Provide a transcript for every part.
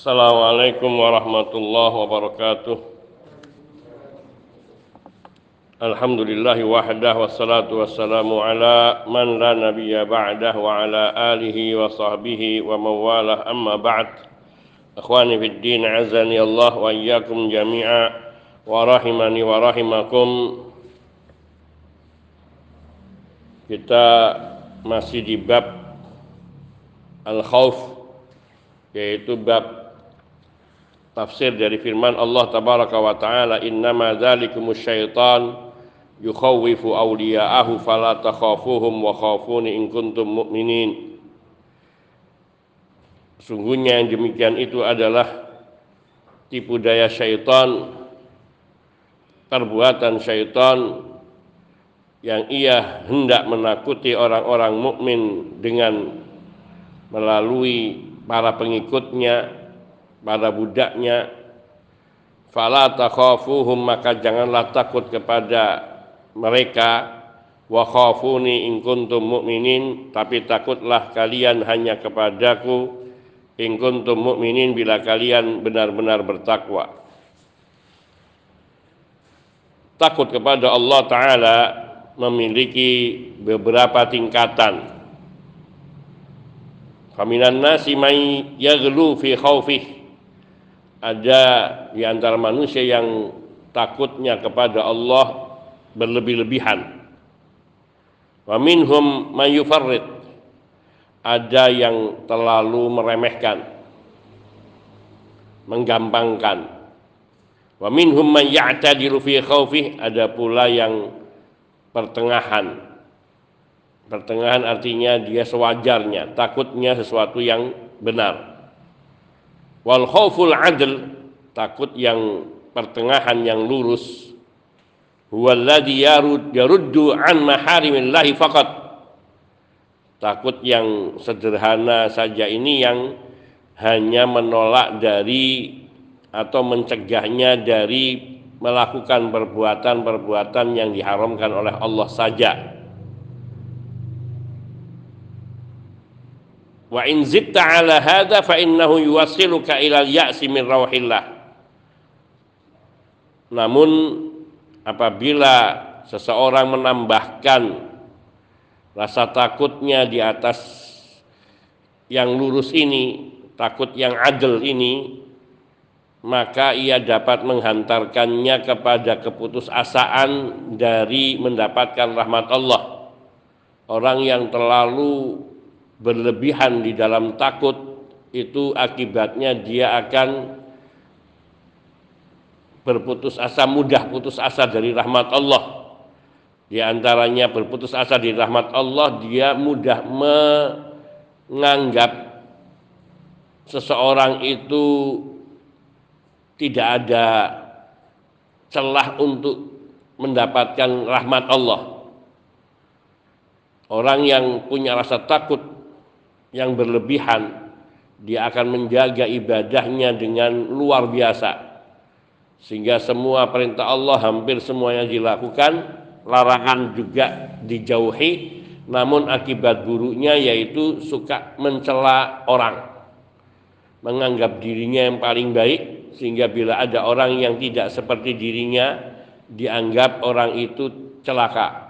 Assalamualaikum warahmatullahi wabarakatuh. Alhamdulillahi wahdah wassalatu wassalamu ala man la nabiyya ba'dah wa ala alihi wa sahbihi wa mawalah amma ba'd. Akhwani fid din azani Allah wa iyyakum jami'a wa rahimani wa rahimakum. Kita masih di bab al-khauf yaitu bab tafsir dari firman Allah tabaraka wa taala innama dzalikumus syaitan yukhawwifu awliya'ahu fala takhafuhum wa khafuni in kuntum mu'minin. Sungguhnya yang demikian itu adalah tipu daya syaitan perbuatan syaitan yang ia hendak menakuti orang-orang mukmin dengan melalui para pengikutnya pada budaknya. Fala takhafuhum maka janganlah takut kepada mereka. Wa khafuni in kuntum mu'minin tapi takutlah kalian hanya kepadaku. In kuntum mu'minin bila kalian benar-benar bertakwa. Takut kepada Allah taala memiliki beberapa tingkatan. Faminan nasi may yaghlu fi khawfih ada di antara manusia yang takutnya kepada Allah berlebih-lebihan. Wa minhum mayufarrid. Ada yang terlalu meremehkan, menggampangkan. Wa minhum man ya'tadilu fi khawfih, ada pula yang pertengahan. Pertengahan artinya dia sewajarnya, takutnya sesuatu yang benar wal khauful adl takut yang pertengahan yang lurus. Huwallazi yarud yaruddu an maharimillahi faqat. Takut yang sederhana saja ini yang hanya menolak dari atau mencegahnya dari melakukan perbuatan-perbuatan yang diharamkan oleh Allah saja Wa in zitta ala hadha fa innahu yuwassiluka ila al-ya'si min rauhillah. Namun apabila seseorang menambahkan rasa takutnya di atas yang lurus ini, takut yang adil ini, maka ia dapat menghantarkannya kepada keputusasaan dari mendapatkan rahmat Allah. Orang yang terlalu berlebihan di dalam takut itu akibatnya dia akan berputus asa mudah putus asa dari rahmat Allah. Di antaranya berputus asa dari rahmat Allah dia mudah menganggap seseorang itu tidak ada celah untuk mendapatkan rahmat Allah. Orang yang punya rasa takut yang berlebihan dia akan menjaga ibadahnya dengan luar biasa. Sehingga semua perintah Allah hampir semuanya dilakukan larangan juga dijauhi. Namun akibat buruknya yaitu suka mencela orang menganggap dirinya yang paling baik. Sehingga bila ada orang yang tidak seperti dirinya dianggap orang itu celaka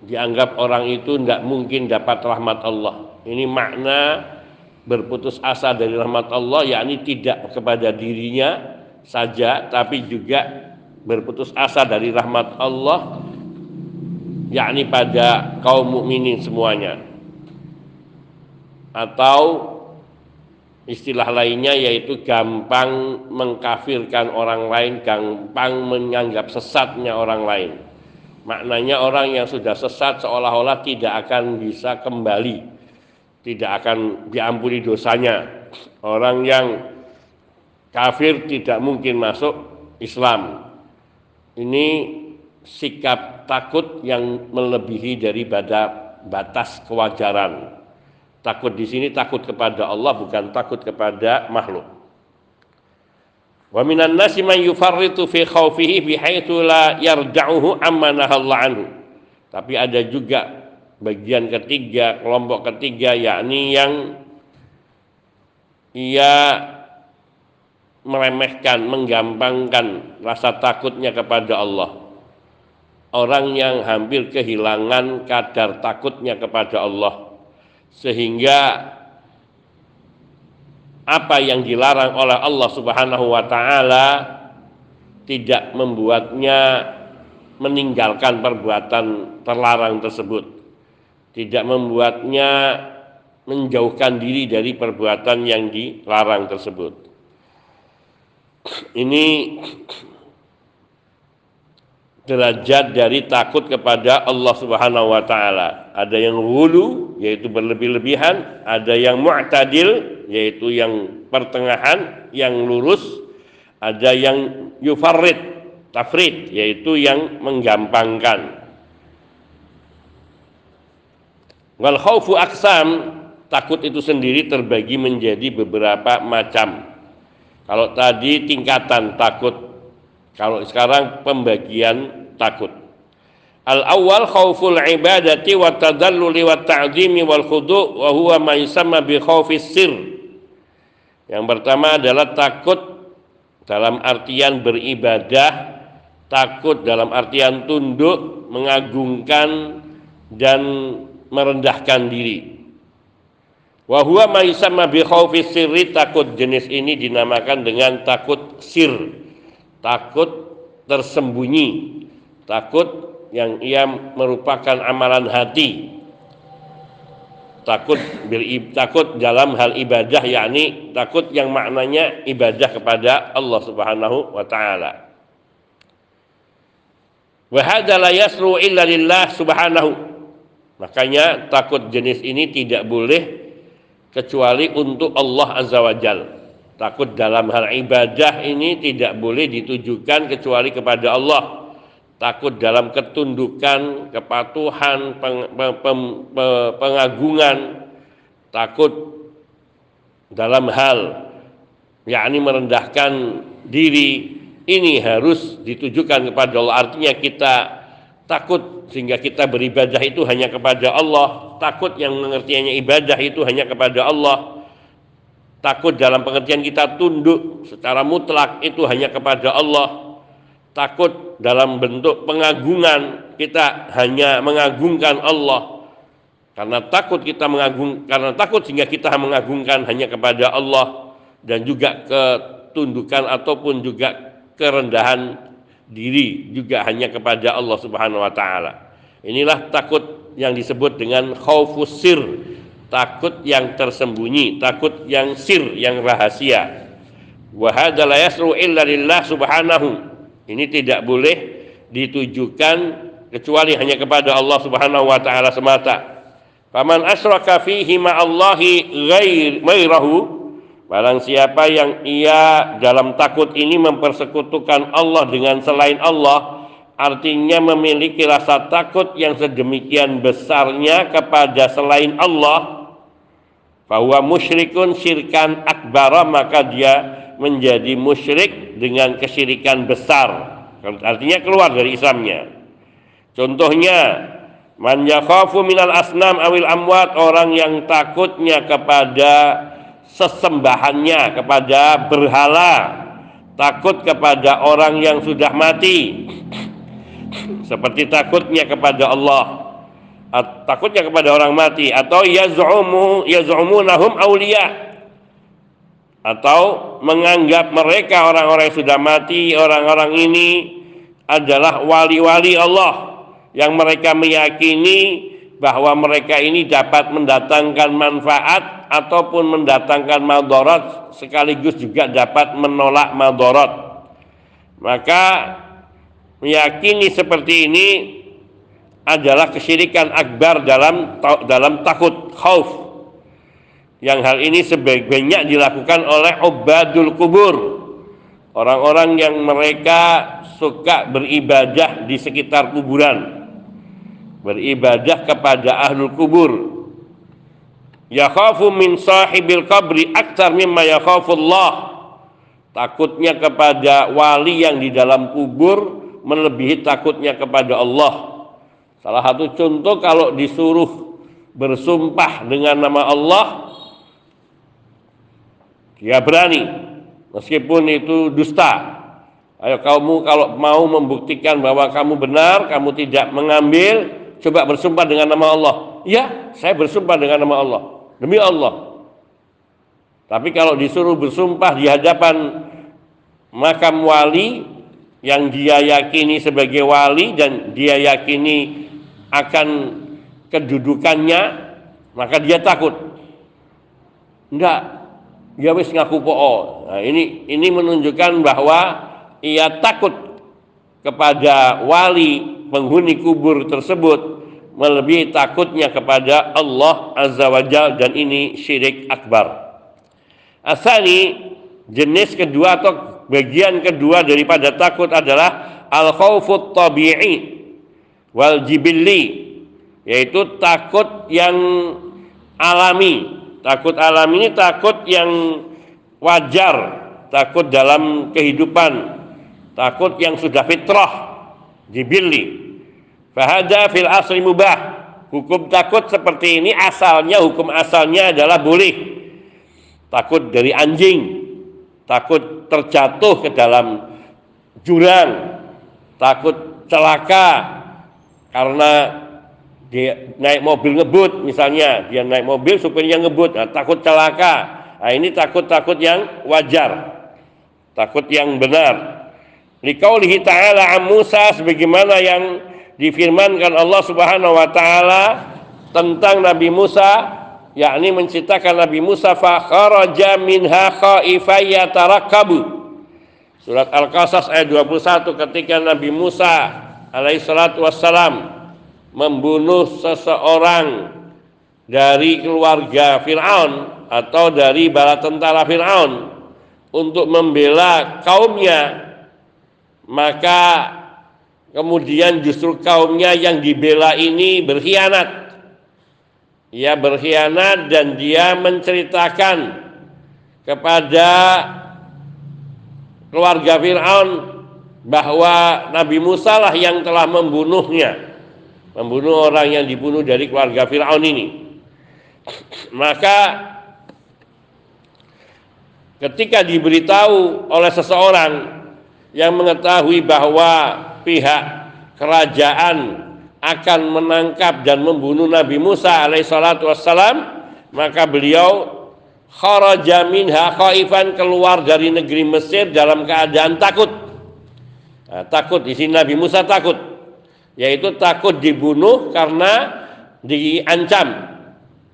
dianggap orang itu tidak mungkin dapat rahmat Allah. Ini makna berputus asa dari rahmat Allah, yakni tidak kepada dirinya saja, tapi juga berputus asa dari rahmat Allah, yakni pada kaum mukminin semuanya. Atau istilah lainnya yaitu gampang mengkafirkan orang lain, gampang menganggap sesatnya orang lain Maknanya orang yang sudah sesat seolah-olah tidak akan bisa kembali, tidak akan diampuni dosanya. Orang yang kafir tidak mungkin masuk Islam. Ini sikap takut yang melebihi daripada batas kewajaran. Takut di sini takut kepada Allah bukan takut kepada makhluk. Wa minan nasi man yufarritu fi khaufihi bihaitsu la yarja'uhu amma nahallahu anhu. Tapi ada juga bagian ketiga, kelompok ketiga yakni yang ia meremehkan, menggampangkan rasa takutnya kepada Allah. Orang yang hampir kehilangan kadar takutnya kepada Allah sehingga apa yang dilarang oleh Allah Subhanahu wa taala tidak membuatnya meninggalkan perbuatan terlarang tersebut. Tidak membuatnya menjauhkan diri dari perbuatan yang dilarang tersebut. Ini derajat dari takut kepada Allah Subhanahu wa taala. Ada yang hulu yaitu berlebih-lebihan, ada yang mu'tadil yaitu yang pertengahan, yang lurus, ada yang yufarrid, tafrid yaitu yang menggampangkan. Wal khaufu aksam, takut itu sendiri terbagi menjadi beberapa macam. Kalau tadi tingkatan takut, kalau sekarang pembagian takut. Al awal khauful ibadati wa tadalluli wa ta'zimi wal khudu' wa huwa ma yusamma bi khaufis sir. Yang pertama adalah takut dalam artian beribadah, takut dalam artian tunduk, mengagungkan dan merendahkan diri. Wa huwa ma yusamma bi khaufis sirri takut jenis ini dinamakan dengan takut sir. Takut tersembunyi. Takut yang ia merupakan amalan hati. Takut takut dalam hal ibadah yakni takut yang maknanya ibadah kepada Allah Subhanahu wa taala. Wa hadza la yasru illa lillah subhanahu. Makanya takut jenis ini tidak boleh kecuali untuk Allah Azza wa Jal. Takut dalam hal ibadah ini tidak boleh ditujukan kecuali kepada Allah. Takut dalam ketundukan, kepatuhan, peng, peng, peng, pengagungan, takut dalam hal yakni merendahkan diri ini harus ditujukan kepada Allah. Artinya kita takut sehingga kita beribadah itu hanya kepada Allah takut yang pengertiannya ibadah itu hanya kepada Allah takut dalam pengertian kita tunduk secara mutlak itu hanya kepada Allah. Takut dalam bentuk pengagungan kita hanya mengagungkan Allah. Karena takut kita mengagung karena takut sehingga kita mengagungkan hanya kepada Allah dan juga ketundukan ataupun juga kerendahan diri juga hanya kepada Allah Subhanahu wa taala. Inilah takut yang disebut dengan khaufus sir, takut yang tersembunyi, takut yang sir, yang rahasia. Wa subhanahu. Ini tidak boleh ditujukan kecuali hanya kepada Allah Subhanahu wa taala semata. Faman asyraka fihi ma'allahi ghairahu Barang siapa yang ia dalam takut ini mempersekutukan Allah dengan selain Allah, artinya memiliki rasa takut yang sedemikian besarnya kepada selain Allah, bahwa musyrikun syirkan akbar maka dia menjadi musyrik dengan kesyirikan besar. Artinya keluar dari Islamnya. Contohnya, man yakhafu minal asnam awil amwat orang yang takutnya kepada sesembahannya kepada berhala, takut kepada orang yang sudah mati, seperti takutnya kepada Allah, takutnya kepada orang mati, atau yaz'umu yaz'umunahum aulia, atau menganggap mereka orang-orang yang sudah mati, orang-orang ini adalah wali-wali Allah yang mereka meyakini bahwa mereka ini dapat mendatangkan manfaat ataupun mendatangkan madarat sekaligus juga dapat menolak madarat. Maka meyakini seperti ini adalah kesyirikan akbar dalam dalam takut khauf. Yang hal ini sebaiknya dilakukan oleh obadul kubur. Orang-orang yang mereka suka beribadah di sekitar kuburan beribadah kepada ahlul kubur yakhafu min sahibil qabri aktar mimma Allah takutnya kepada wali yang di dalam kubur melebihi takutnya kepada Allah salah satu contoh kalau disuruh bersumpah dengan nama Allah Dia berani meskipun itu dusta. Ayo kamu kalau mau membuktikan bahwa kamu benar, kamu tidak mengambil, coba bersumpah dengan nama Allah. Ya, saya bersumpah dengan nama Allah. Demi Allah. Tapi kalau disuruh bersumpah di hadapan makam wali yang dia yakini sebagai wali dan dia yakini akan kedudukannya, maka dia takut. Enggak, dia wis ngaku po'o. Nah, ini ini menunjukkan bahwa ia takut kepada wali penghuni kubur tersebut melebihi takutnya kepada Allah Azza wa Jal dan ini syirik akbar. Asani jenis kedua atau bagian kedua daripada takut adalah al khawfut tabi'i wal jibilli yaitu takut yang alami. Takut alami ini takut yang wajar, takut dalam kehidupan, takut yang sudah fitrah, jibilli. Fahada fil asli mubah. Hukum takut seperti ini asalnya hukum asalnya adalah boleh. Takut dari anjing, takut terjatuh ke dalam jurang, takut celaka karena dia naik mobil ngebut misalnya. Dia naik mobil supirnya ngebut. Nah, takut celaka. Nah, ini takut-takut yang wajar. Takut yang benar. Liqaulihi ta'ala Musa sebagaimana yang difirmankan Allah Subhanahu wa taala tentang Nabi Musa yakni menceritakan Nabi Musa fa kharaja minha khaifan yatarakkabu surat Al-Qasas ayat 21 ketika Nabi Musa alaihi salatu wassalam membunuh seseorang dari keluarga Fir'aun atau dari bala tentara Fir'aun untuk membela kaumnya. Maka kemudian justru kaumnya yang dibela ini berkhianat. Ia berkhianat dan dia menceritakan kepada keluarga Fir'aun bahwa Nabi Musa lah yang telah membunuhnya membunuh orang yang dibunuh dari keluarga Firaun ini. Maka ketika diberitahu oleh seseorang yang mengetahui bahwa pihak kerajaan akan menangkap dan membunuh Nabi Musa alaihissalatu wassalam maka beliau kharaja minha khaifan keluar dari negeri Mesir dalam keadaan takut nah, takut di sini Nabi Musa takut yaitu takut dibunuh karena diancam,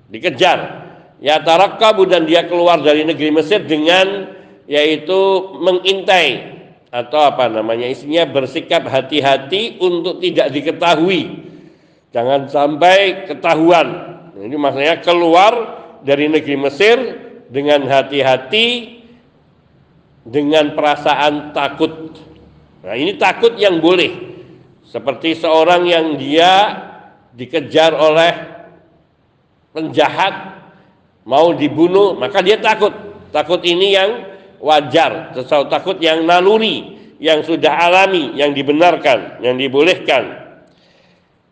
dikejar. Ya tarakkabu dan dia keluar dari negeri Mesir dengan yaitu mengintai atau apa namanya isinya bersikap hati-hati untuk tidak diketahui. Jangan sampai ketahuan. Ini maksudnya keluar dari negeri Mesir dengan hati-hati dengan perasaan takut. Nah, ini takut yang boleh seperti seorang yang dia dikejar oleh penjahat mau dibunuh, maka dia takut. Takut ini yang wajar, sesuatu takut yang naluri, yang sudah alami, yang dibenarkan, yang dibolehkan.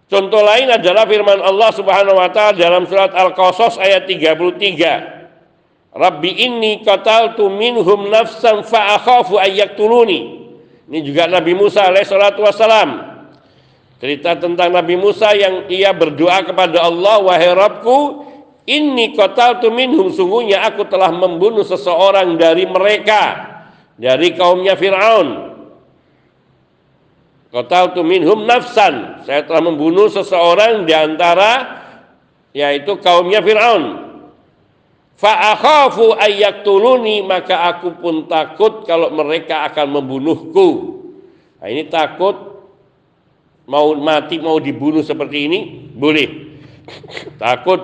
Contoh lain adalah firman Allah Subhanahu wa taala dalam surat Al-Qasas ayat 33. Rabbi inni qataltu minhum nafsan fa akhafu. Ini juga Nabi Musa alaihi salatu wasalam Cerita tentang Nabi Musa yang ia berdoa kepada Allah, wahai Rabbku, ini tu minhum sungguhnya aku telah membunuh seseorang dari mereka dari kaumnya Firaun. tu minhum nafsan. Saya telah membunuh seseorang di antara yaitu kaumnya Firaun. Fa'akhafu ayyaktuluni maka aku pun takut kalau mereka akan membunuhku. Nah, ini takut mau mati mau dibunuh seperti ini boleh. Takut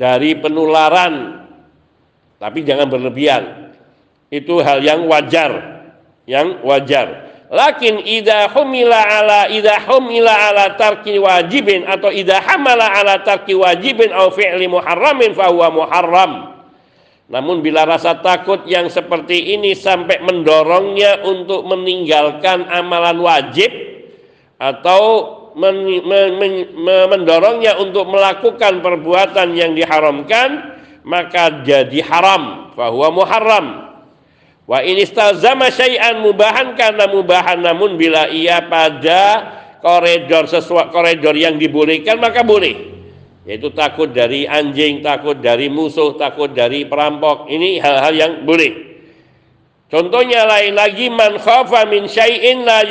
dari penularan tapi jangan berlebihan. Itu hal yang wajar yang wajar lakin idza humila ala idza humila ala tarki wajibin atau idza hamala ala tarki wajibin au fi'li muharramin fa huwa muharram. Namun bila rasa takut yang seperti ini sampai mendorongnya untuk meninggalkan amalan wajib atau men, men, men, mendorongnya untuk melakukan perbuatan yang diharamkan maka jadi haram bahwa muharram wa in istalzama syai'an mubahan karena mubahan namun bila ia pada koridor sesuatu koridor yang dibolehkan maka boleh yaitu takut dari anjing, takut dari musuh, takut dari perampok. Ini hal-hal yang boleh. Contohnya lain lagi man khafa min syai'in la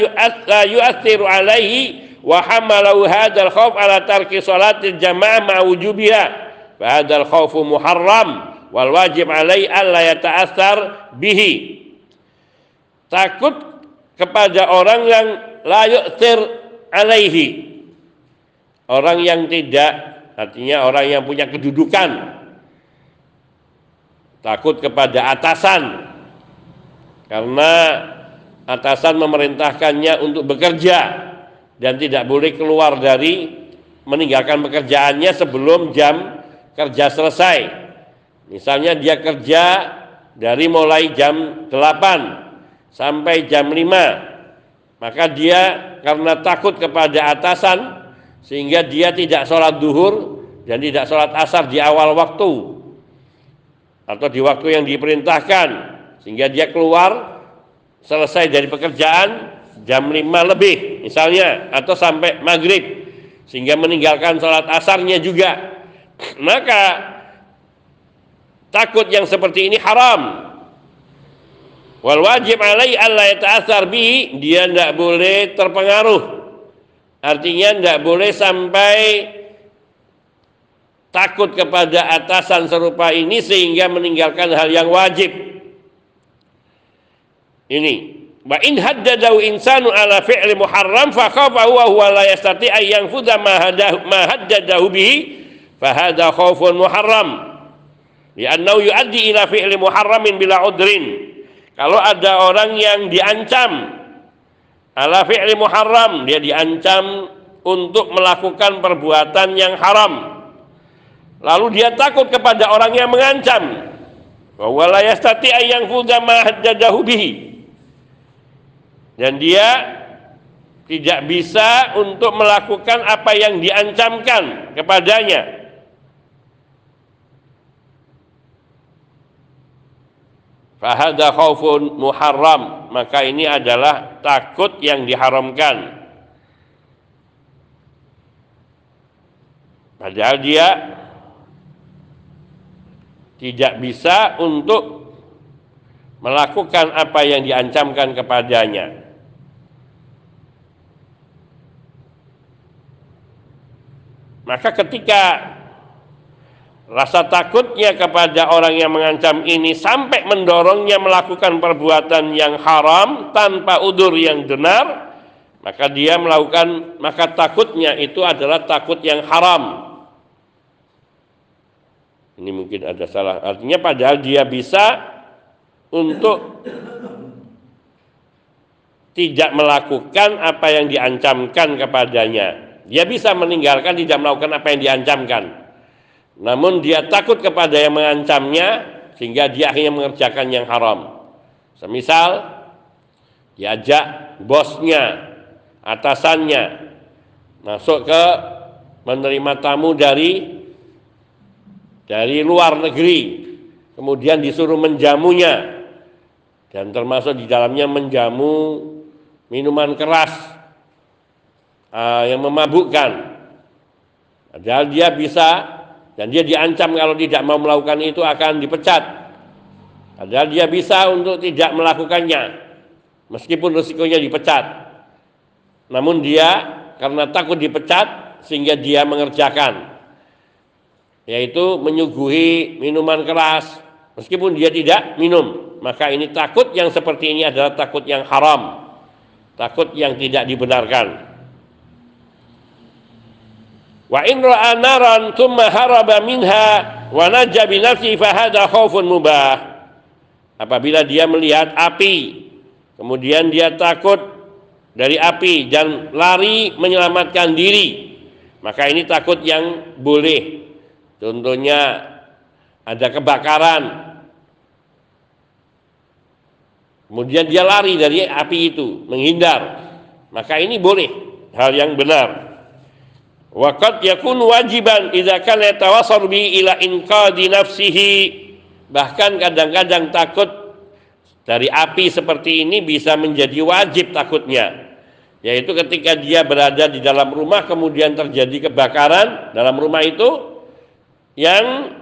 yu'athiru alaihi wa hamalahu hadzal khauf ala tarki salatil jamaah ma wujubiha fa hadzal khaufu muharram wal wajib alaihi alla yata'athar bihi. Takut kepada orang yang la yu'thir alaihi. Orang yang tidak artinya orang yang punya kedudukan. Takut kepada atasan. Karena atasan memerintahkannya untuk bekerja dan tidak boleh keluar dari meninggalkan pekerjaannya sebelum jam kerja selesai. Misalnya dia kerja dari mulai jam 8 sampai jam 5. Maka dia karena takut kepada atasan sehingga dia tidak sholat duhur dan tidak sholat asar di awal waktu atau di waktu yang diperintahkan. Sehingga dia keluar selesai dari pekerjaan jam 5 lebih misalnya atau sampai maghrib. Sehingga meninggalkan sholat asarnya juga. Maka takut yang seperti ini haram. Wal wajib alai Allah ta'asar bi dia tidak boleh terpengaruh. Artinya tidak boleh sampai takut kepada atasan serupa ini sehingga meninggalkan hal yang wajib. Ini Wa in haddadahu insanu ala fi'li muharram fa khafa huwa huwa la yastati an yanfudha ma hadahu ma haddadahu bihi fa hadha khaufun muharram. Li'annahu yuaddi ila fi'li muharramin bila udrin. Kalau ada orang yang diancam ala fi'li muharram, dia diancam untuk melakukan perbuatan yang haram. Lalu dia takut kepada orang yang mengancam. Wa la yastati ma haddadahu bihi dan dia tidak bisa untuk melakukan apa yang diancamkan kepadanya. Fahada khaufun muharram, maka ini adalah takut yang diharamkan. Padahal dia tidak bisa untuk melakukan apa yang diancamkan kepadanya. Maka ketika rasa takutnya kepada orang yang mengancam ini sampai mendorongnya melakukan perbuatan yang haram tanpa udur yang benar, maka dia melakukan maka takutnya itu adalah takut yang haram. Ini mungkin ada salah. Artinya padahal dia bisa untuk tidak melakukan apa yang diancamkan kepadanya dia bisa meninggalkan tidak melakukan apa yang diancamkan. Namun dia takut kepada yang mengancamnya sehingga dia akhirnya mengerjakan yang haram. Semisal diajak bosnya, atasannya masuk ke menerima tamu dari dari luar negeri. Kemudian disuruh menjamunya dan termasuk di dalamnya menjamu minuman keras uh, yang memabukkan. Padahal dia bisa dan dia diancam kalau tidak mau melakukan itu akan dipecat. Padahal dia bisa untuk tidak melakukannya meskipun risikonya dipecat. Namun dia karena takut dipecat sehingga dia mengerjakan yaitu menyuguhi minuman keras meskipun dia tidak minum maka ini takut yang seperti ini adalah takut yang haram takut yang tidak dibenarkan Wa in ra'a naran thumma haraba minha wa najja bi nafsihi fa hadha khaufun mubah. Apabila dia melihat api, kemudian dia takut dari api dan lari menyelamatkan diri, maka ini takut yang boleh. Contohnya ada kebakaran, kemudian dia lari dari api itu, menghindar, maka ini boleh hal yang benar. Waqad yakun wajiban idza kana yatawassar bi ila inqadi nafsihi. Bahkan kadang-kadang takut dari api seperti ini bisa menjadi wajib takutnya. Yaitu ketika dia berada di dalam rumah kemudian terjadi kebakaran dalam rumah itu yang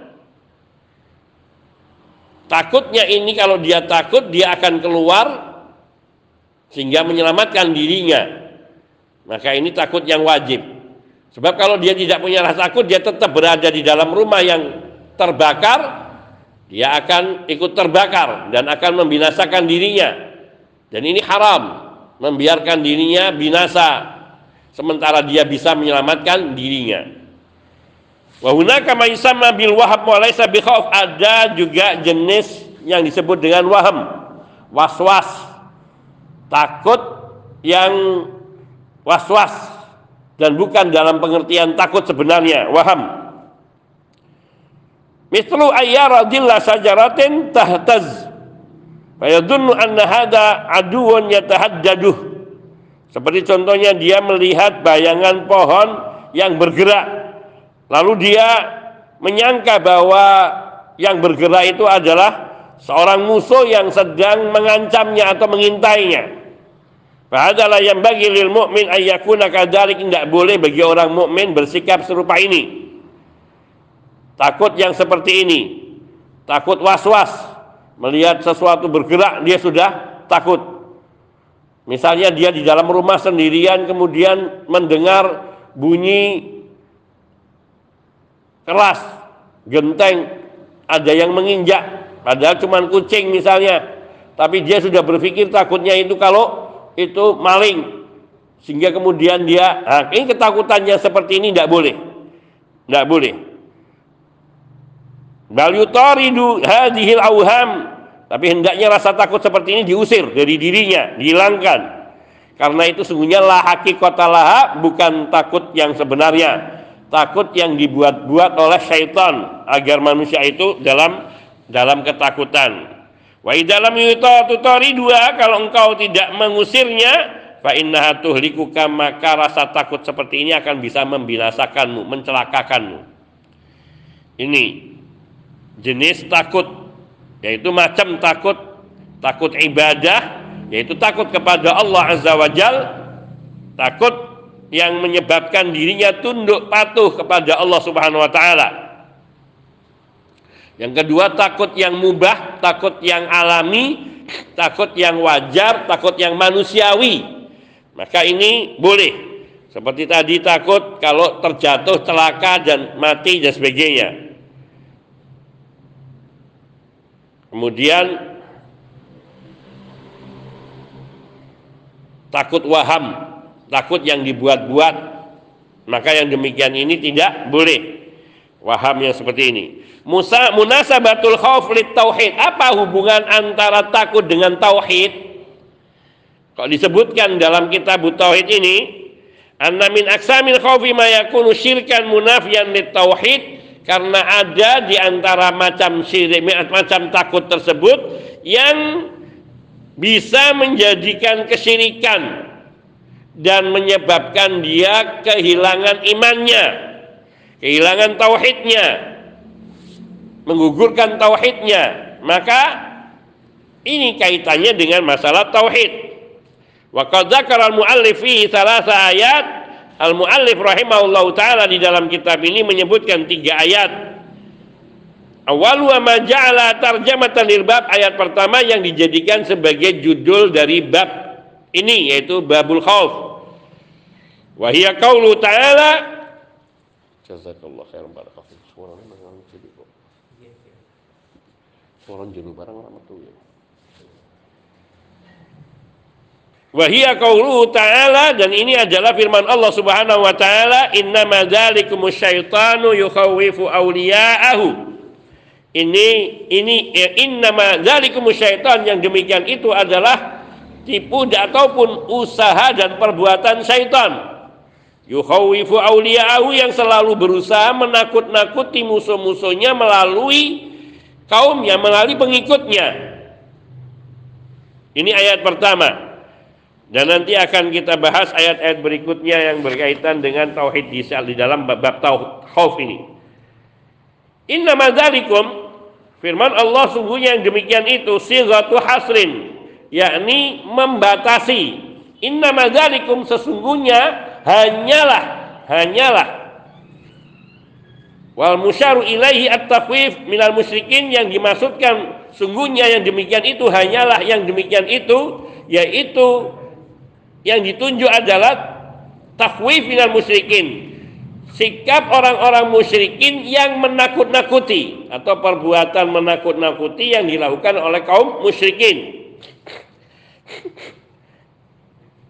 takutnya ini kalau dia takut dia akan keluar sehingga menyelamatkan dirinya. Maka ini takut yang wajib. Sebab kalau dia tidak punya rasa takut, dia tetap berada di dalam rumah yang terbakar, dia akan ikut terbakar dan akan membinasakan dirinya. Dan ini haram, membiarkan dirinya binasa sementara dia bisa menyelamatkan dirinya. Wa hunaka ma yusamma bil wahab wa laysa bi khauf. Ada juga jenis yang disebut dengan waham, was-was. Takut yang was-was dan bukan dalam pengertian takut sebenarnya. Waham? Mislu ayyara dilla sajaratin tahtaz. Fayadunnu anna hada aduun yatahaddaduh. Seperti contohnya dia melihat bayangan pohon yang bergerak. Lalu dia menyangka bahwa yang bergerak itu adalah seorang musuh yang sedang mengancamnya atau mengintainya Fahadalah yang bagi lil mu'min ayyakuna kadzalik tidak boleh bagi orang mukmin bersikap serupa ini. Takut yang seperti ini, takut was-was, melihat sesuatu bergerak dia sudah takut. Misalnya dia di dalam rumah sendirian kemudian mendengar bunyi keras, genteng, ada yang menginjak, padahal cuma kucing misalnya. Tapi dia sudah berpikir takutnya itu kalau itu maling. Sehingga kemudian dia nah, ini ketakutannya seperti ini tidak boleh. Tidak boleh. Bal yutaridu hadhil auham tapi hendaknya rasa takut seperti ini diusir dari dirinya dihilangkan. Karena itu sungguhnya la hakikata laha bukan takut yang sebenarnya. Takut yang dibuat-buat oleh syaitan agar manusia itu dalam dalam ketakutan Wa dalam tutari dua kalau engkau tidak mengusirnya fa innaha tuhlikuka maka rasa takut seperti ini akan bisa membinasakanmu, mencelakakanmu. Ini jenis takut yaitu macam takut takut ibadah yaitu takut kepada Allah Azza wa Jal takut yang menyebabkan dirinya tunduk patuh kepada Allah Subhanahu wa taala yang kedua takut yang mubah, takut yang alami, takut yang wajar, takut yang manusiawi. Maka ini boleh. Seperti tadi takut kalau terjatuh celaka dan mati dan sebagainya. Kemudian takut waham, takut yang dibuat-buat. Maka yang demikian ini tidak boleh. Waham yang seperti ini. Musa munasabatul khauf lit tauhid. Apa hubungan antara takut dengan tauhid? Kok disebutkan dalam kitab tauhid ini, anna min aksamil khaufi ma yakunu syirkan munafiyan tauhid karena ada di antara macam syirik macam takut tersebut yang bisa menjadikan kesyirikan dan menyebabkan dia kehilangan imannya, kehilangan tauhidnya, menggugurkan tauhidnya maka ini kaitannya dengan masalah tauhid. Wa qad al-muallif fi thalatha ayat. Al-muallif rahimahullahu taala di dalam kitab ini menyebutkan tiga ayat. Awal wa ma ja'ala tarjamatan lil ayat pertama yang dijadikan sebagai judul dari bab ini yaitu babul khauf. Wa hiya qaulu ta'ala Jazakallah khairan barakallahu Orang jenuh barang lama tuh ya. Wahia qauluhu ta'ala dan ini adalah firman Allah Subhanahu wa taala innama dzalikumus syaitanu yukhawifu awliya'ahu. Ini ini ya, innama dzalikumus syaitan yang demikian itu adalah tipu ataupun usaha dan perbuatan syaitan. Yukhawifu awliya'ahu yang selalu berusaha menakut-nakuti musuh-musuhnya melalui kaumnya melalui pengikutnya. Ini ayat pertama. Dan nanti akan kita bahas ayat-ayat berikutnya yang berkaitan dengan tauhid di, dalam bab, bab tauhid ini. Inna madzalikum firman Allah sungguhnya yang demikian itu sigatu hasrin yakni membatasi. Inna madzalikum sesungguhnya hanyalah hanyalah. Wal musyaru ilaihi at-tafwif minal musyrikin yang dimaksudkan sungguhnya yang demikian itu hanyalah yang demikian itu yaitu yang ditunjuk adalah takwif minal musyrikin. Sikap orang-orang musyrikin yang menakut-nakuti atau perbuatan menakut-nakuti yang dilakukan oleh kaum musyrikin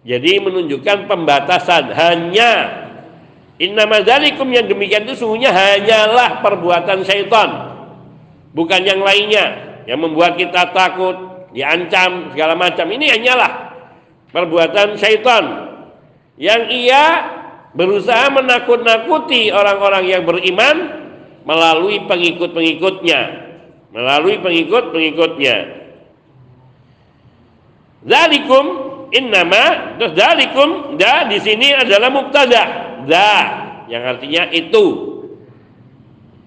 jadi menunjukkan pembatasan. Hanya innama dzalikum yang demikian itu sungguhnya hanyalah perbuatan syaitan. Bukan yang lainnya yang membuat kita takut diancam segala macam. Ini hanyalah perbuatan syaitan. Yang ia berusaha menakut-nakuti orang-orang yang beriman melalui pengikut-pengikutnya. Melalui pengikut-pengikutnya. Zalikum innama terus zalikum da di sini adalah mubtada. Da yang artinya itu.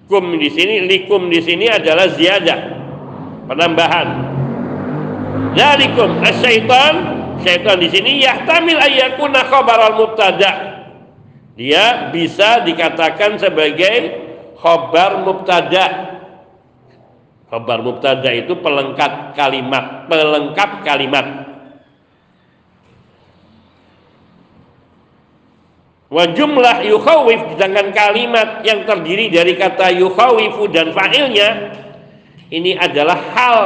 Kum di sini likum di sini adalah ziyadah penambahan. Zalikum asyaitan. Syaitan di sini yahtamil ayyakuna khabar al mubtada. Dia bisa dikatakan sebagai khabar mubtada. Khabar mubtada itu pelengkap kalimat pelengkap kalimat wa jumlah yukhawif dengan kalimat yang terdiri dari kata yukhawifu dan fa'ilnya ini adalah hal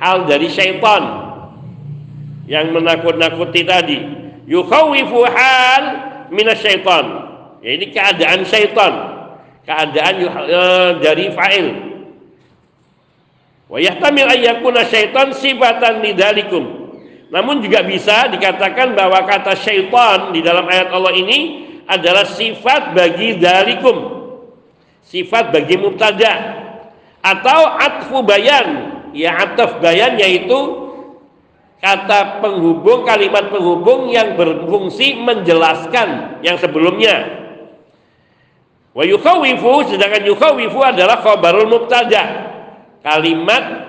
hal dari syaitan yang menakut-nakuti tadi. Yukhawifu hal minasyaitan ya ini keadaan syaitan. Keadaan uh, dari fa'il. Wa yahtamil ayyakuna syaitan sifatan lidalikum namun juga bisa dikatakan bahwa kata syaitan di dalam ayat Allah ini adalah sifat bagi dalikum. Sifat bagi mubtada. Atau atfu bayan. Ya ataf bayan yaitu kata penghubung kalimat penghubung yang berfungsi menjelaskan yang sebelumnya. Wa yukhawifu sedangkan yukhawifu adalah khabarul mubtada. Kalimat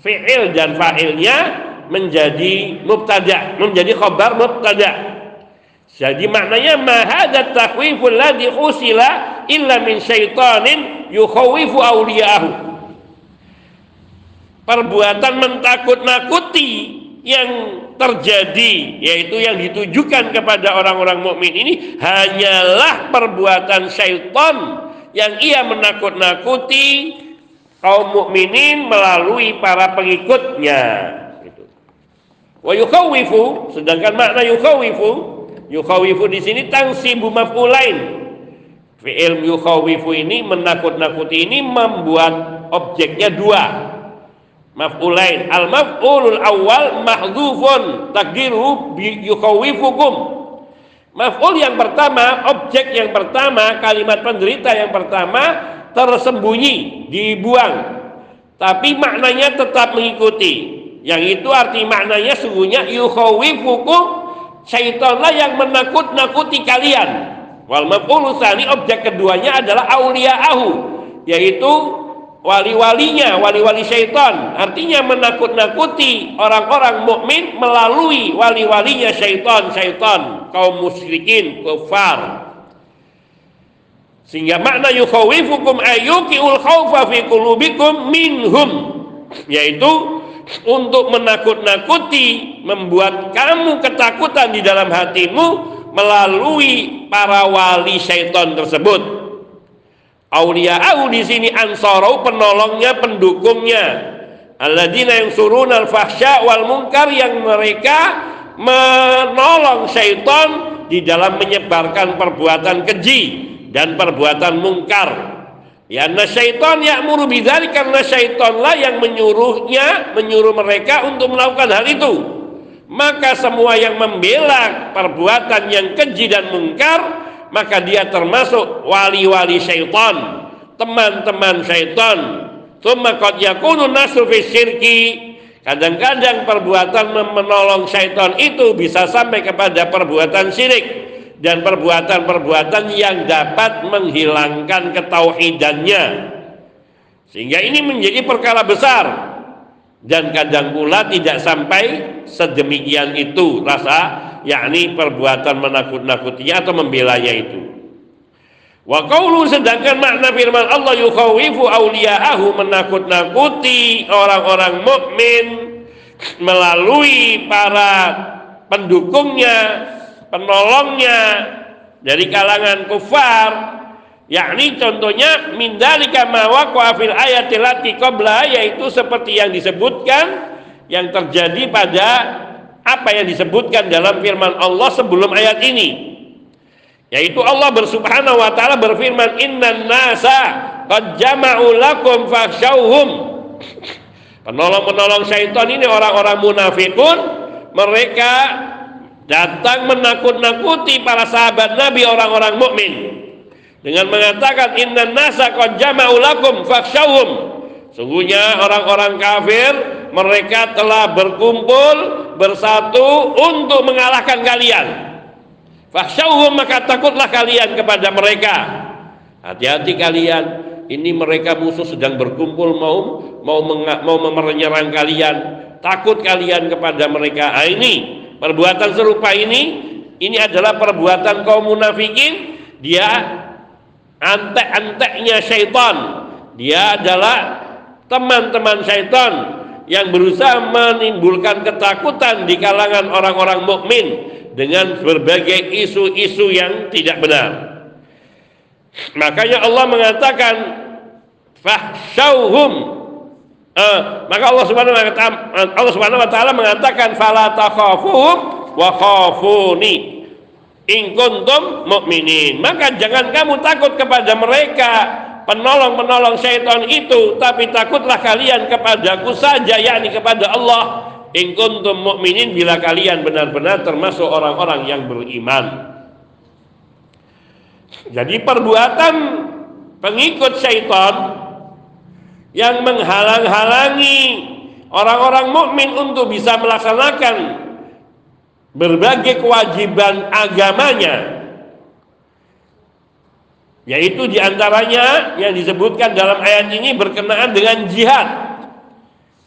fi'il dan fa'ilnya menjadi mubtada menjadi khabar mubtada jadi maknanya ma hadza takhwiful ladzi usila illa min syaitanin yukhawifu awliya'ahu perbuatan mentakut-nakuti yang terjadi yaitu yang ditujukan kepada orang-orang mukmin ini hanyalah perbuatan syaitan yang ia menakut-nakuti kaum mukminin melalui para pengikutnya. Wa yukhawifu sedangkan makna yukhawifu yukhawifu di sini tangsibu maf'ulain Fi'il yukhawifu ini menakut-nakuti ini membuat objeknya dua. Maf'ulain al maf'ulul awal mahdzufun takdiru yukhawifukum. Maf'ul yang pertama objek yang pertama kalimat penderita yang pertama tersembunyi dibuang. Tapi maknanya tetap mengikuti yang itu arti maknanya sungguhnya yukhawifukum syaitanlah yang menakut-nakuti kalian wal maf'ul objek keduanya adalah auliya'ahu yaitu wali-walinya, wali-wali syaitan. Artinya menakut-nakuti orang-orang mukmin melalui wali-walinya syaitan-syaitan, kaum musyrikin, kufar. Sehingga makna yukhawifukum ayyukiul khawfa fi qulubikum minhum yaitu untuk menakut-nakuti membuat kamu ketakutan di dalam hatimu melalui para wali syaitan tersebut Auliya'ahu di sini ansarau penolongnya, pendukungnya. Alladzina yang surun al-fahsya wal munkar yang mereka menolong syaitan di dalam menyebarkan perbuatan keji dan perbuatan mungkar. Ya, nah syaitan ya'muru bidzalik karena syaitanlah yang menyuruhnya, menyuruh mereka untuk melakukan hal itu. Maka semua yang membela perbuatan yang keji dan mungkar maka dia termasuk wali-wali syaitan teman-teman syaitan. Thumma qad yakunu nasu fi Kadang-kadang perbuatan menolong syaitan itu bisa sampai kepada perbuatan syirik dan perbuatan-perbuatan yang dapat menghilangkan ketauhidannya. Sehingga ini menjadi perkara besar dan kadang pula tidak sampai sedemikian itu rasa yakni perbuatan menakut-nakutinya atau membelanya itu. Wa qawlu sedangkan makna firman Allah yukhawifu awliya'ahu menakut-nakuti orang-orang mukmin melalui para pendukungnya, penolongnya dari kalangan kufar yakni contohnya min dalika ma waqa'a fil ayati lati qabla yaitu seperti yang disebutkan yang terjadi pada apa yang disebutkan dalam firman Allah sebelum ayat ini. Yaitu Allah bersubhanahu wa taala berfirman innan nasa qad jama'u lakum fakhshawhum. Penolong-penolong syaitan ini orang-orang munafikun mereka datang menakut-nakuti para sahabat Nabi orang-orang mukmin dengan mengatakan innan nasa qad jama'u lakum fakhshawhum sungguhnya orang-orang kafir mereka telah berkumpul bersatu untuk mengalahkan kalian Fahsyauhum maka takutlah kalian kepada mereka. Hati-hati kalian. Ini mereka musuh sedang berkumpul mau mau mau menyerang kalian. Takut kalian kepada mereka. Ah, ini perbuatan serupa ini ini adalah perbuatan kaum munafikin. Dia antek-anteknya syaitan. Dia adalah teman-teman syaitan yang berusaha menimbulkan ketakutan di kalangan orang-orang mukmin dengan berbagai isu-isu yang tidak benar. Makanya Allah mengatakan fahsyauhum Uh, maka Allah Subhanahu wa taala Allah Subhanahu wa taala mengatakan fala takhafuhum wa khafuni in kuntum mu'minin. Maka jangan kamu takut kepada mereka penolong-penolong syaitan itu, tapi takutlah kalian kepadaku saja yakni kepada Allah in kuntum mu'minin bila kalian benar-benar termasuk orang-orang yang beriman. Jadi perbuatan pengikut syaitan yang menghalang-halangi orang-orang mukmin untuk bisa melaksanakan berbagai kewajiban agamanya yaitu di antaranya yang disebutkan dalam ayat ini berkenaan dengan jihad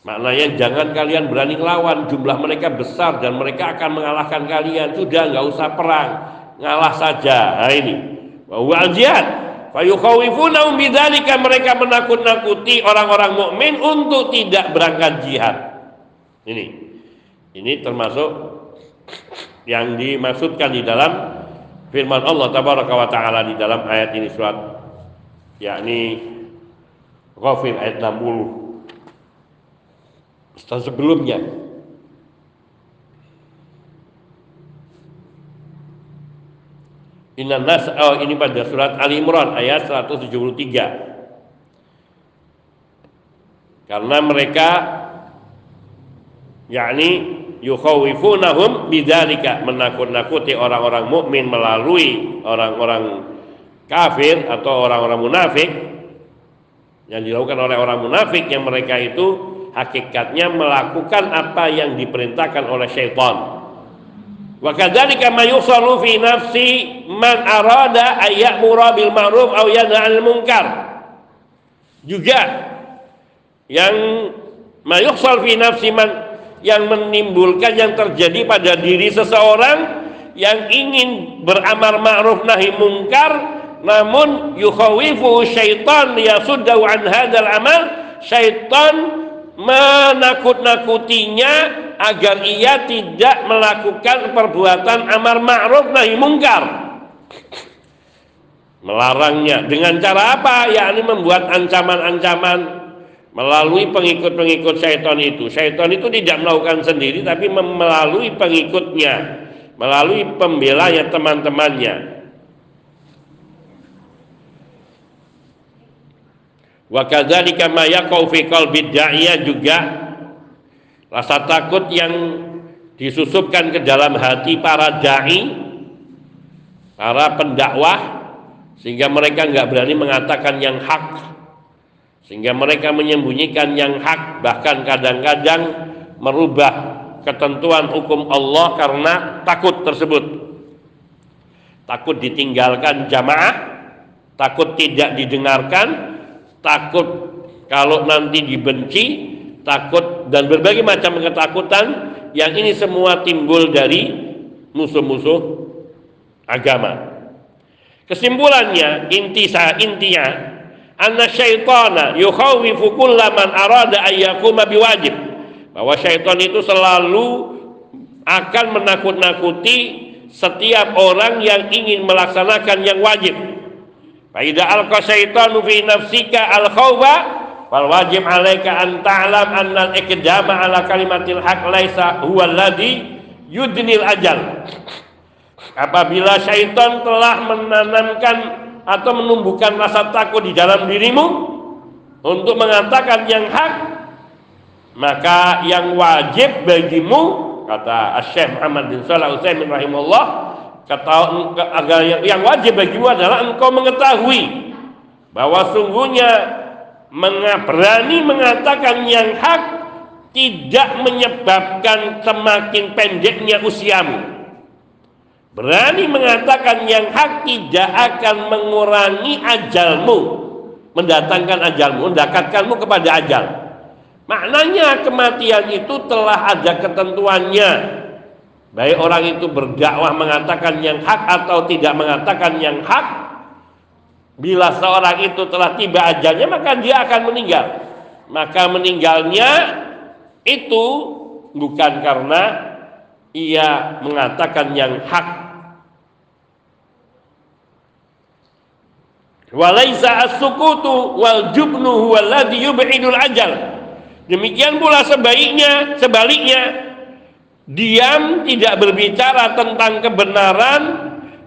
Maknanya jangan kalian berani lawan, jumlah mereka besar dan mereka akan mengalahkan kalian. Sudah nggak usah perang, ngalah saja. Nah ini. Wa jihad. Fayukhawifunahum bidzalika mereka menakut-nakuti orang-orang mukmin untuk tidak berangkat jihad. Ini. Ini termasuk yang dimaksudkan di dalam firman Allah tabaraka wa taala di dalam ayat ini surat yakni Ghafir ayat 60 setelah sebelumnya. Inna nas oh ini pada surat Ali Imran ayat 173. Karena mereka yakni yukhawifunahum bidzalika menakut-nakuti orang-orang mukmin melalui orang-orang kafir atau orang-orang munafik yang dilakukan oleh orang munafik yang mereka itu hakikatnya melakukan apa yang diperintahkan oleh syaitan. Wa kadzalika ma yusallu fi nafsi man arada ay ya'mura bil ma'ruf aw yanha 'anil munkar. Juga yang ma yusal fi nafsi man yang menimbulkan yang terjadi pada diri seseorang yang ingin beramar ma'ruf nahi munkar namun yukhawifu syaitan liyasuddahu an hadzal amal syaitan menakut-nakutinya agar ia tidak melakukan perbuatan amar ma'ruf nahi mungkar. Melarangnya. Dengan cara apa? Yakni membuat ancaman-ancaman melalui pengikut-pengikut syaitan itu. Syaitan itu tidak melakukan sendiri tapi melalui pengikutnya. Melalui pembelanya teman-temannya Wa kadzalika ma yaqau fi qalbi da'iyah juga rasa takut yang disusupkan ke dalam hati para dai, para pendakwah sehingga mereka nggak berani mengatakan yang hak sehingga mereka menyembunyikan yang hak bahkan kadang-kadang merubah ketentuan hukum Allah karena takut tersebut. Takut ditinggalkan jamaah, takut tidak didengarkan, takut kalau nanti dibenci, takut dan berbagai macam ketakutan yang ini semua timbul dari musuh-musuh agama. Kesimpulannya, inti intinya, anna syaitana yukhawifu kullaman arada ayyakuma biwajib. Bahwa syaitan itu selalu akan menakut-nakuti setiap orang yang ingin melaksanakan yang wajib. Faida alqa syaitanu fi nafsika al khawfa wal wajib alaika an ta'lam anna al-iqdama ala kalimatil haq laisa huwa alladhi yudnil ajal. Apabila syaitan telah menanamkan atau menumbuhkan rasa takut di dalam dirimu untuk mengatakan yang hak maka yang wajib bagimu kata Syekh Muhammad bin Shalih Utsaimin rahimahullah kata agar yang wajib bagimu adalah engkau mengetahui bahwa sungguhnya berani mengatakan yang hak tidak menyebabkan semakin pendeknya usiamu. Berani mengatakan yang hak tidak akan mengurangi ajalmu, mendatangkan ajalmu, mendekatkanmu kepada ajal. Maknanya kematian itu telah ada ketentuannya. Baik orang itu berdakwah mengatakan yang hak atau tidak mengatakan yang hak, Bila seorang itu telah tiba ajalnya maka dia akan meninggal. Maka meninggalnya itu bukan karena ia mengatakan yang hak. Walaisa as-sukutu wal jubnu huwa alladhi yub'idul ajal. Demikian pula sebaiknya, sebaliknya diam tidak berbicara tentang kebenaran,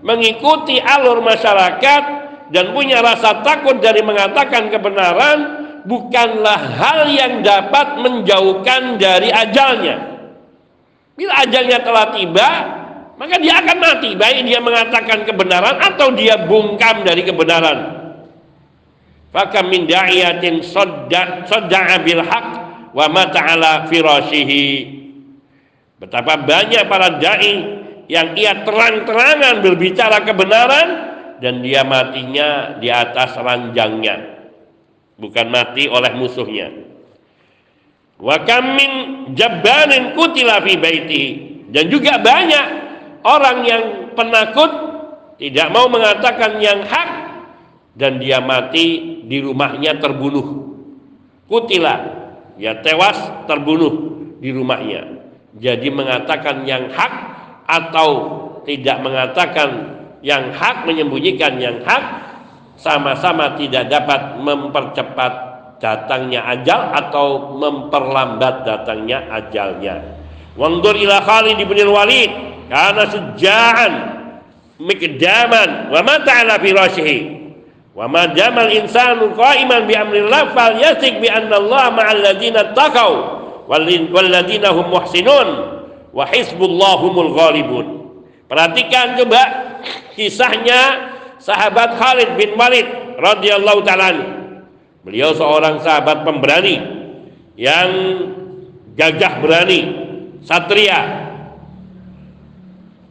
mengikuti alur masyarakat dan punya rasa takut dari mengatakan kebenaran bukanlah hal yang dapat menjauhkan dari ajalnya. Bila ajalnya telah tiba, maka dia akan mati. Baik dia mengatakan kebenaran atau dia bungkam dari kebenaran. Maka min da'iyatin sadda'a bil wa mata ala firashihi. Betapa banyak para dai yang ia terang-terangan berbicara kebenaran dan dia matinya di atas ranjangnya bukan mati oleh musuhnya. Wa kam min jabbanin kutila fi baiti. Dan juga banyak orang yang penakut tidak mau mengatakan yang hak dan dia mati di rumahnya terbunuh. Kutila ya tewas terbunuh di rumahnya jadi mengatakan yang hak atau tidak mengatakan yang hak menyembunyikan yang hak sama-sama tidak dapat mempercepat datangnya ajal atau memperlambat datangnya ajalnya. Wangdur ila Khalid bin Walid karena sejaan mikdaman wa mata ala firashihi wa ma jamal insanu qa'iman bi amrillah fal yasik bi anna Allah ma'al ladina taqaw wal ladina hum muhsinun wa hizbullahumul ghalibun. Perhatikan coba kisahnya sahabat Khalid bin Walid radhiyallahu taala Beliau seorang sahabat pemberani yang gagah berani, satria.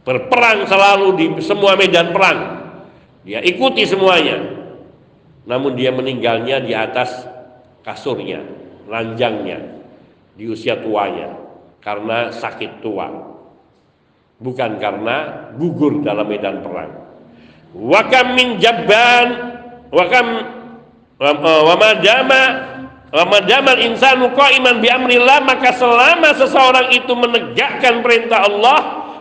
Berperang selalu di semua medan perang. Dia ikuti semuanya. Namun dia meninggalnya di atas kasurnya, ranjangnya di usia tuanya karena sakit tua bukan karena gugur dalam medan perang. Wakam min jabban wakam wa madama wa madama insanu qa'iman bi amrillah maka selama seseorang itu menegakkan perintah Allah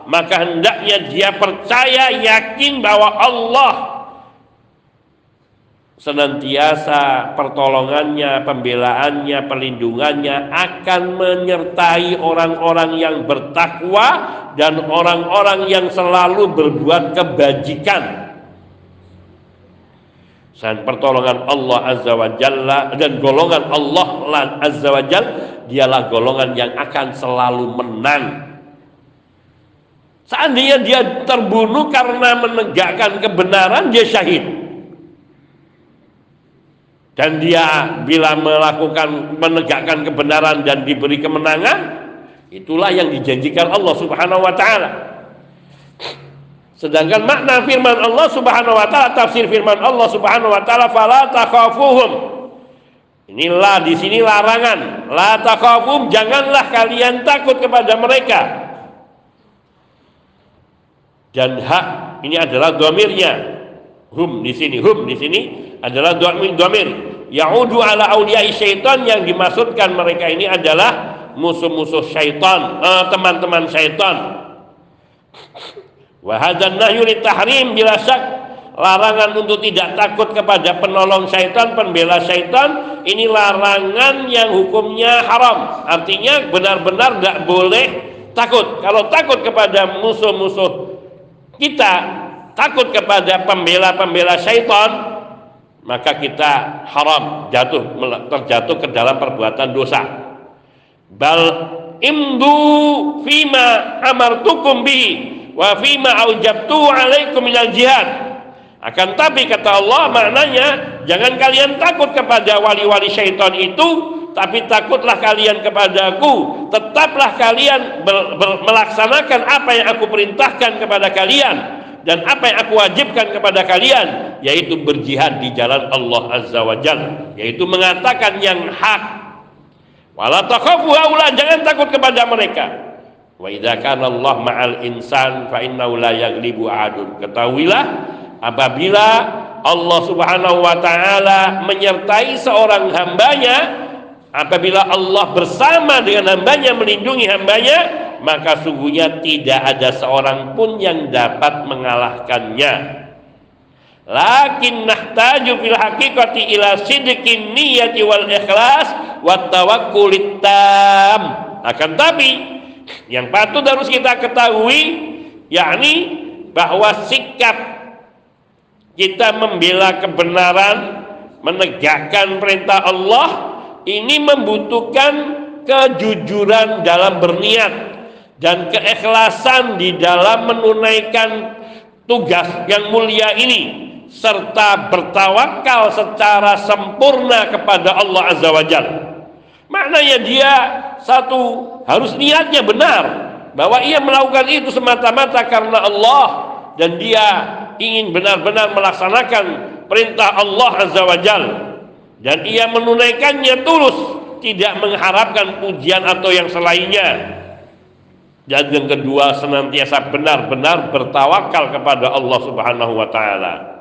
maka hendaknya dia percaya yakin bahwa Allah senantiasa pertolongannya, pembelaannya, perlindungannya akan menyertai orang-orang yang bertakwa dan orang-orang yang selalu berbuat kebajikan. Dan pertolongan Allah Azza wa Jalla dan golongan Allah Azza wa Jalla dialah golongan yang akan selalu menang. Seandainya dia terbunuh karena menegakkan kebenaran, dia syahid dan dia bila melakukan menegakkan kebenaran dan diberi kemenangan Itulah yang dijanjikan Allah Subhanahu wa taala. Sedangkan makna firman Allah Subhanahu wa taala tafsir firman Allah Subhanahu wa taala fala takhafuhum. Inilah di sini larangan. La takhafum janganlah kalian takut kepada mereka. Dan hak ini adalah domirnya. Hum di sini, hum di sini adalah domir. domir. Yaudu ala awliya syaitan yang dimaksudkan mereka ini adalah musuh-musuh syaitan, eh, teman-teman syaitan. Wahadan nahyu tahrim bila syak larangan untuk tidak takut kepada penolong syaitan, pembela syaitan, ini larangan yang hukumnya haram. Artinya benar-benar tidak boleh takut. Kalau takut kepada musuh-musuh kita, takut kepada pembela-pembela syaitan, maka kita haram jatuh terjatuh ke dalam perbuatan dosa. Bal imdu fima amartukum bi wa fima aujabtu alaikum minal jihad. Akan tapi kata Allah maknanya jangan kalian takut kepada wali-wali syaitan itu tapi takutlah kalian kepadaku. Tetaplah kalian ber, ber, melaksanakan apa yang aku perintahkan kepada kalian dan apa yang aku wajibkan kepada kalian yaitu berjihad di jalan Allah Azza wa Jalla yaitu mengatakan yang hak Wala takhafu haula jangan takut kepada mereka. Wa idza kana Allah ma'al insan fa innahu la yaghlibu adun. Ketahuilah apabila Allah Subhanahu wa taala menyertai seorang hambanya apabila Allah bersama dengan hambanya melindungi hambanya maka sungguhnya tidak ada seorang pun yang dapat mengalahkannya Lakin nahtaju fil haqiqati ila sidqin niyyati wal ikhlas wa tawakkulit tam. Akan tapi yang patut harus kita ketahui yakni bahwa sikap kita membela kebenaran, menegakkan perintah Allah ini membutuhkan kejujuran dalam berniat dan keikhlasan di dalam menunaikan tugas yang mulia ini serta bertawakal secara sempurna kepada Allah Azza wa Jalla. Maknanya dia satu harus niatnya benar bahwa ia melakukan itu semata-mata karena Allah dan dia ingin benar-benar melaksanakan perintah Allah Azza wa Jalla dan ia menunaikannya tulus tidak mengharapkan pujian atau yang selainnya. Dan yang kedua senantiasa benar-benar bertawakal kepada Allah Subhanahu wa taala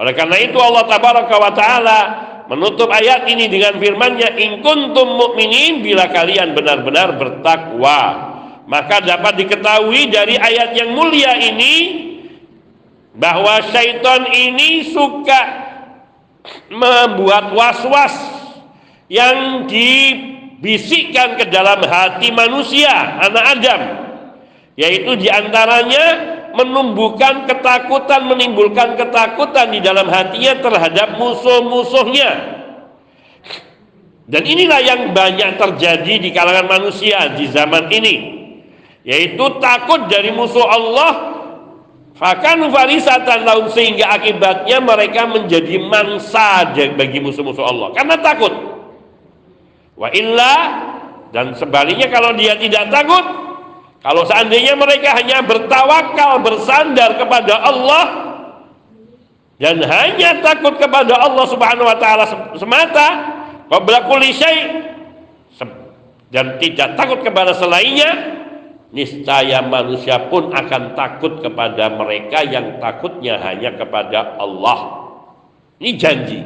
oleh karena itu Allah tabaraka wa taala menutup ayat ini dengan firman-Nya in kuntum mu'minin bila kalian benar-benar bertakwa. Maka dapat diketahui dari ayat yang mulia ini bahwa syaitan ini suka membuat was-was yang dibisikkan ke dalam hati manusia, anak Adam. Yaitu di antaranya menumbuhkan ketakutan, menimbulkan ketakutan di dalam hatinya terhadap musuh-musuhnya. Dan inilah yang banyak terjadi di kalangan manusia di zaman ini, yaitu takut dari musuh Allah. Fakanu farisatan laum sehingga akibatnya mereka menjadi mangsa bagi musuh-musuh Allah karena takut. Wa illa dan sebaliknya kalau dia tidak takut kalau seandainya mereka hanya bertawakal, bersandar kepada Allah dan hanya takut kepada Allah Subhanahu wa taala semata, qabla kulli dan tidak takut kepada selainnya, niscaya manusia pun akan takut kepada mereka yang takutnya hanya kepada Allah. Ini janji.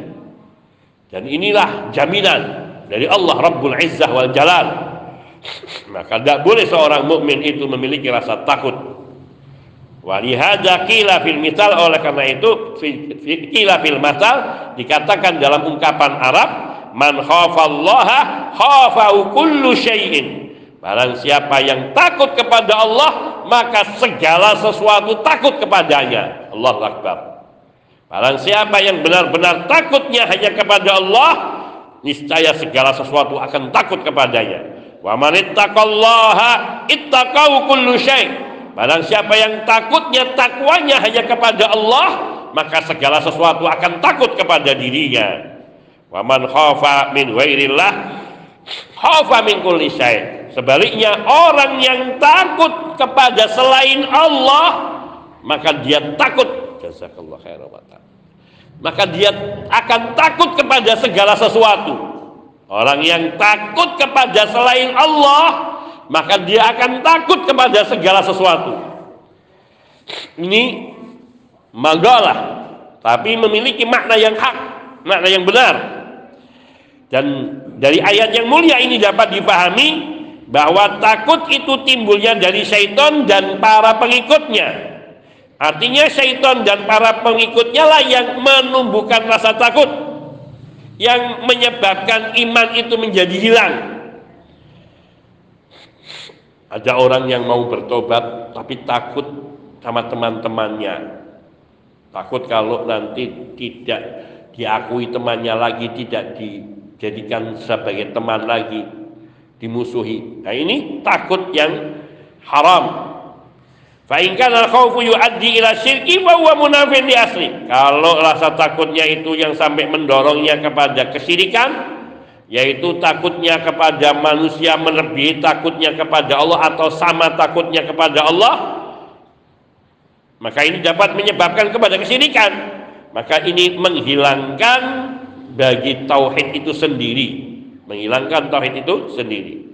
Dan inilah jaminan dari Allah Rabbul Izzah wal Jalal maka tidak boleh seorang mukmin itu memiliki rasa takut. Walihada kila fil misal oleh karena itu kila fil masal dikatakan dalam ungkapan Arab man khafallaha khafau kullu syai'in. Barang siapa yang takut kepada Allah maka segala sesuatu takut kepadanya. Allah Akbar. Barang siapa yang benar-benar takutnya hanya kepada Allah niscaya segala sesuatu akan takut kepadanya Wa man ittaqallaha ittaqau kullu syai. Barang siapa yang takutnya takwanya hanya kepada Allah, maka segala sesuatu akan takut kepada dirinya. Wa man khafa min ghairillah khafa min kulli syai. Sebaliknya orang yang takut kepada selain Allah maka dia takut jazakallah khairan maka dia akan takut kepada segala sesuatu. Orang yang takut kepada selain Allah maka dia akan takut kepada segala sesuatu. Ini magalah tapi memiliki makna yang hak, makna yang benar. Dan dari ayat yang mulia ini dapat dipahami bahwa takut itu timbulnya dari syaitan dan para pengikutnya. Artinya syaitan dan para pengikutnya lah yang menumbuhkan rasa takut yang menyebabkan iman itu menjadi hilang. Ada orang yang mau bertobat tapi takut sama teman-temannya. Takut kalau nanti tidak diakui temannya lagi, tidak dijadikan sebagai teman lagi, dimusuhi. Nah ini takut yang haram. Fa in kana khaufu yuaddi ila syirki fa huwa di asli. Kalau rasa takutnya itu yang sampai mendorongnya kepada kesyirikan, yaitu takutnya kepada manusia melebihi takutnya kepada Allah atau sama takutnya kepada Allah maka ini dapat menyebabkan kepada kesyirikan. Maka ini menghilangkan bagi tauhid itu sendiri. Menghilangkan tauhid itu sendiri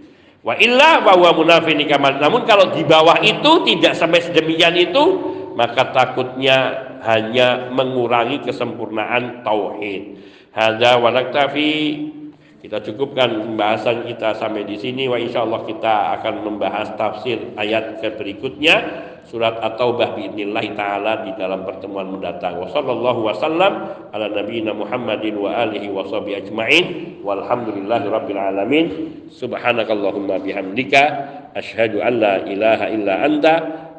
wa illa bahwa munafini kamal. Namun kalau di bawah itu tidak sampai sedemikian itu maka takutnya hanya mengurangi kesempurnaan tauhid. Hadza wa naktafi kita cukupkan pembahasan kita sampai di sini. Wa insya Allah kita akan membahas tafsir ayat berikutnya surat At-Taubah biidznillah taala di dalam pertemuan mendatang. Wassallallahu wasallam ala nabiyina Muhammadin wa alihi wa sahbihi ajmain. Walhamdulillahi rabbil alamin. Subhanakallahumma bihamdika an la ilaha illa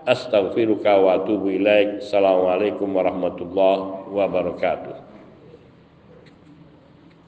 astaghfiruka wa atubu ilaik. Assalamualaikum warahmatullahi wabarakatuh.